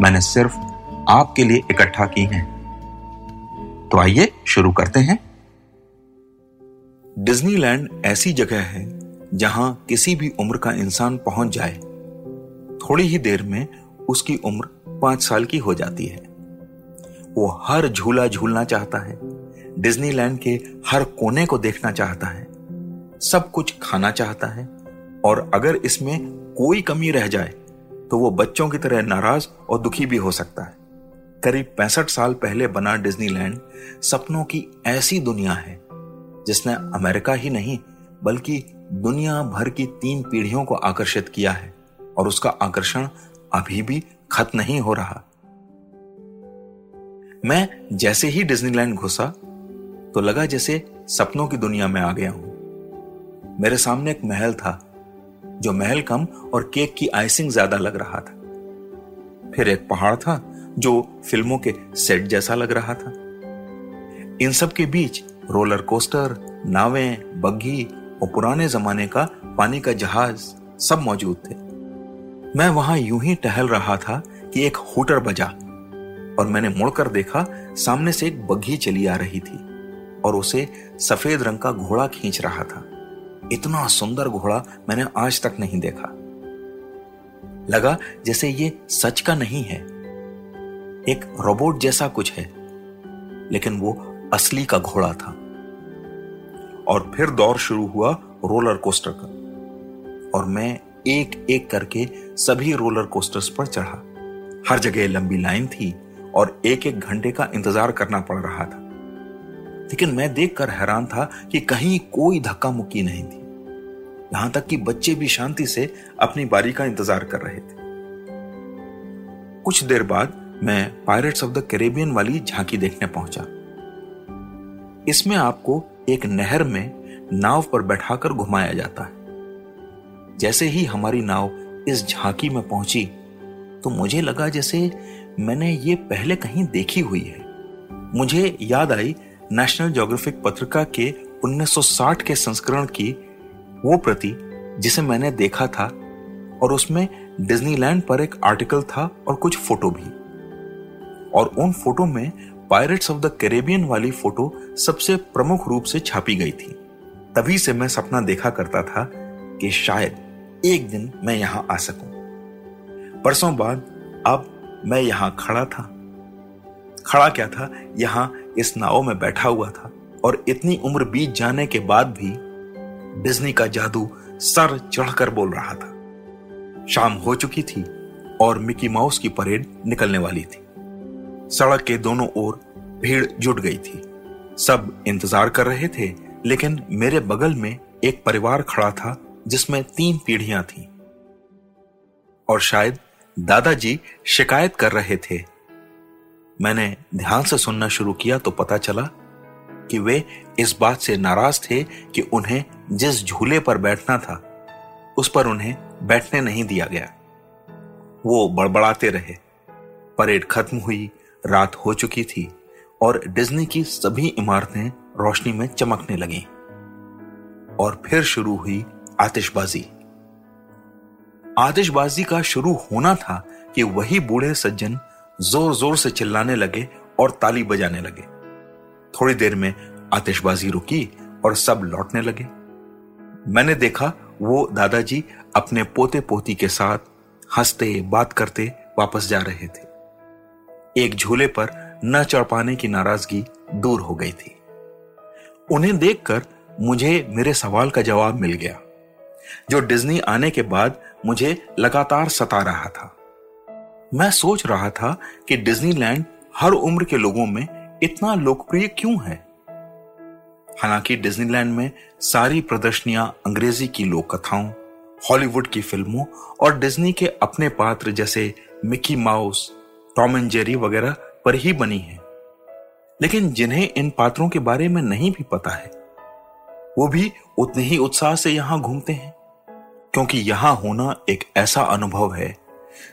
मैंने सिर्फ़ आपके लिए इकट्ठा की हैं। तो आइए शुरू करते हैं। डिज्नीलैंड ऐसी जगह है जहाँ किसी भी उम्र का इंसान पहुँच जाए। थोड़ी ही देर में उसकी उम्र पाँच साल की हो जाती है। वो हर झूला झूलना चाहता है, डिज्नीलैंड के हर कोने को देखना चाहता है, सब कुछ खाना चाहता है, और अगर इसमें कोई कमी रह जाए तो वो बच्चों की तरह नाराज़ और दुखी भी हो सकता है। करीब पैंसठ साल पहले बना डिज्नीलैंड सपनों की ऐसी दुनिया है, जिसने अमेरिका ही नहीं, बल्कि दुनिया भर की तीन पीढ़ियों को आकर्षित किया है, और उसका आकर्षण अभी भी खत्म नहीं हो रहा। मैं जैसे ही डिज्नीलैंड घुसा तो लगा जैसे सपनों की दुनिया में आ गया हूँ। मेरे सामने एक महल था जो महल कम और केक की आइसिंग ज़्यादा लग रहा था। फिर एक पहाड़ था जो फ़िल्मों के सेट जैसा लग रहा था। इन सब के बीच रोलर कोस्टर, नावें, बग्घी और पुराने जमाने का पानी का जहाज़ सब मौजूद थे। मैं वहाँ यूँ ही टहल रहा था कि एक होटर बजा और मैंने मुड़कर देखा सामने से एक बग्घी चली आ रही थी और उसे सफ़ेद रंग का घोड़ा खींच रहा था। इतना सुंदर घोड़ा मैंने आज तक नहीं देखा। लगा जैसे ये सच का नहीं है। एक रोबोट जैसा कुछ है, लेकिन वो असली का घोड़ा था। और फिर दौर शुरू हुआ रोलर कोस्टर का। और मैं एक एक करके सभी रोलर कोस्टर्स पर चढ़ा। हर जगह लंबी लाइन थी और एक एक घंटे का इंतज़ार करना पड़ रहा था। लेकिन मैं देखकर हैरान था कि कहीं कोई धक्का मुक्की नहीं थी। यहाँ तक कि बच्चे भी शांति से अपनी बारी का इंतज़ार कर रहे थे। कुछ देर बाद मैं पायरेट्स ऑफ़ द कैरेबियन वाली झांकी देखने पहुँचा। इसमें आपको एक नहर में नाव पर बैठाकर घुमाया जाता है। जैसे ही हमारी नाव इस झांकी में पहुँची तो मुझे लगा जैसे मैंने ये पहले कहीं देखी हुई है। मुझे याद आई नेशनल ज्योग्राफिक पत्रिका के 1960 के संस्करण की वो प्रति, जिसे मैंने देखा था, और उसमें डिज्नीलैंड पर एक आर्टिकल था और कुछ फ़ोटो भी। और उन फ़ोटो में पायरेट्स ऑफ़ द कैरेबियन वाली फ़ोटो सबसे प्रमुख रूप से छापी गई थी। तभी से मैं सपना देखा करता था कि शायद एक दिन मैं यहाँ आ सकूँ। परसों बाद अब मैं यहाँ खड़ा था। खड़ा क्या था? यहाँ इस नाव में बैठा हुआ था और इतनी उम्र बीत जाने के बाद भी डिज्नी का जादू सर चढ़कर बोल रहा था। शाम हो चुकी थी और मिकी माउस की परेड निकलने वाली थी। सड़क के दोनों ओर भीड़ जुट गई थी। सब इंतज़ार कर रहे थे, लेकिन मेरे बगल में एक परिवार खड़ा था जिसमें तीन पीढ़ियाँ थी। और शायद दादाजी शिकायत कर रहे थे मैंने ध्यान से सुनना शुरू किया तो पता चला कि वे इस बात से नाराज़ थे कि उन्हें जिस झूले पर बैठना था, उस पर उन्हें बैठने नहीं दिया गया। वो बड़बड़ाते रहे। परेड खत्म हुई, रात हो चुकी थी और डिज्नी की सभी इमारतें रोशनी में चमकने लगी। और फिर शुरू हुई आतिशबाजी। आतिशबाजी का शुरू होना था कि वही बूढ़े सज्जन ज़ोर ज़ोर से चिल्लाने लगे और ताली बजाने लगे। थोड़ी देर में आतिशबाजी रुकी और सब लौटने लगे। मैंने देखा वो दादाजी अपने पोते पोती के साथ हँसते, बात करते वापस जा रहे थे। एक झूले पर न चढ़ पाने की नाराज़गी दूर हो गई थी। उन्हें देखकर मुझे मेरे सवाल का जवाब मिल गया, जो डिज्नी आने के बाद मुझे लगातार सता रहा था। मैं सोच रहा था कि डिज्नीलैंड हर उम्र के लोगों में इतना लोकप्रिय क्यों है? हालाँकि डिज्नीलैंड में सारी प्रदर्शनियाँ अंग्रेज़ी की लोक कथाओं हॉलीवुड की फ़िल्मों और डिज्नी के अपने पात्र जैसे Mickey Mouse, Tom and Jerry वगैरह पर ही बनी है। लेकिन जिन्हें इन पात्रों के बारे में नहीं भी पता है, वो भी उतने ही उत्साह से यहाँ घूमते हैं, क्योंकि यहाँ होना एक ऐसा अनुभव है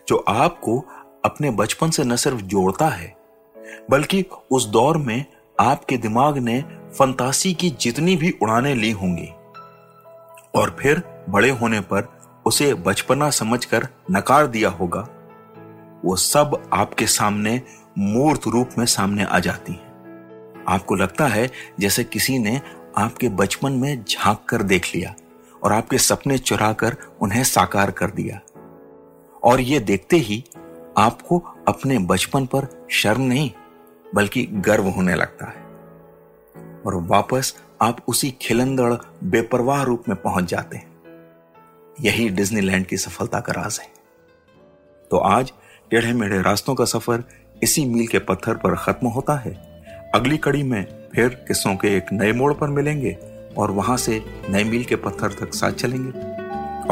जो आपको अपने बचपन से न सिर्फ़ जोड़ता है, बल्कि उस दौर में आपके दिमाग ने फंतासी की जितनी भी उड़ाने ली होंगी। और फिर बड़े होने पर उसे बचपना समझकर नकार दिया होगा। वो सब आपके सामने मूर्त रूप में सामने आ जाती हैं। आपको लगता है जैसे किसी ने आपके बचपन में झाँक कर देख लिया और आपके सपने चुरा कर उन्हें साकार कर दिया। और ये देखते ही आपको अपने बचपन पर शर्म नहीं, बल्कि गर्व होने लगता है। और वापस आप उसी खिलंदड़, बेपरवाह रूप में पहुँच जाते हैं। यही डिज्नीलैंड की सफलता का राज है। तो आज टेढ़े मेढ़े रास्तों का सफ़र इसी मील के पत्थर पर खत्म होता है। अगली कड़ी में फिर किस्सों के एक नए मोड़ पर मिलेंगे और वहाँ से नए मील के पत्थर तक साथ चलेंगे।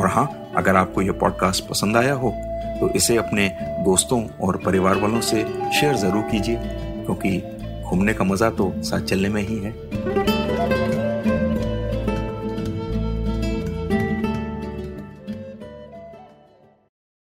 और हाँ अगर आपको यह पॉडकास्ट पसंद आया हो तो इसे अपने दोस्तों और परिवार वालों से शेयर ज़रूर कीजिए, क्योंकि घूमने का मज़ा तो साथ चलने में ही है।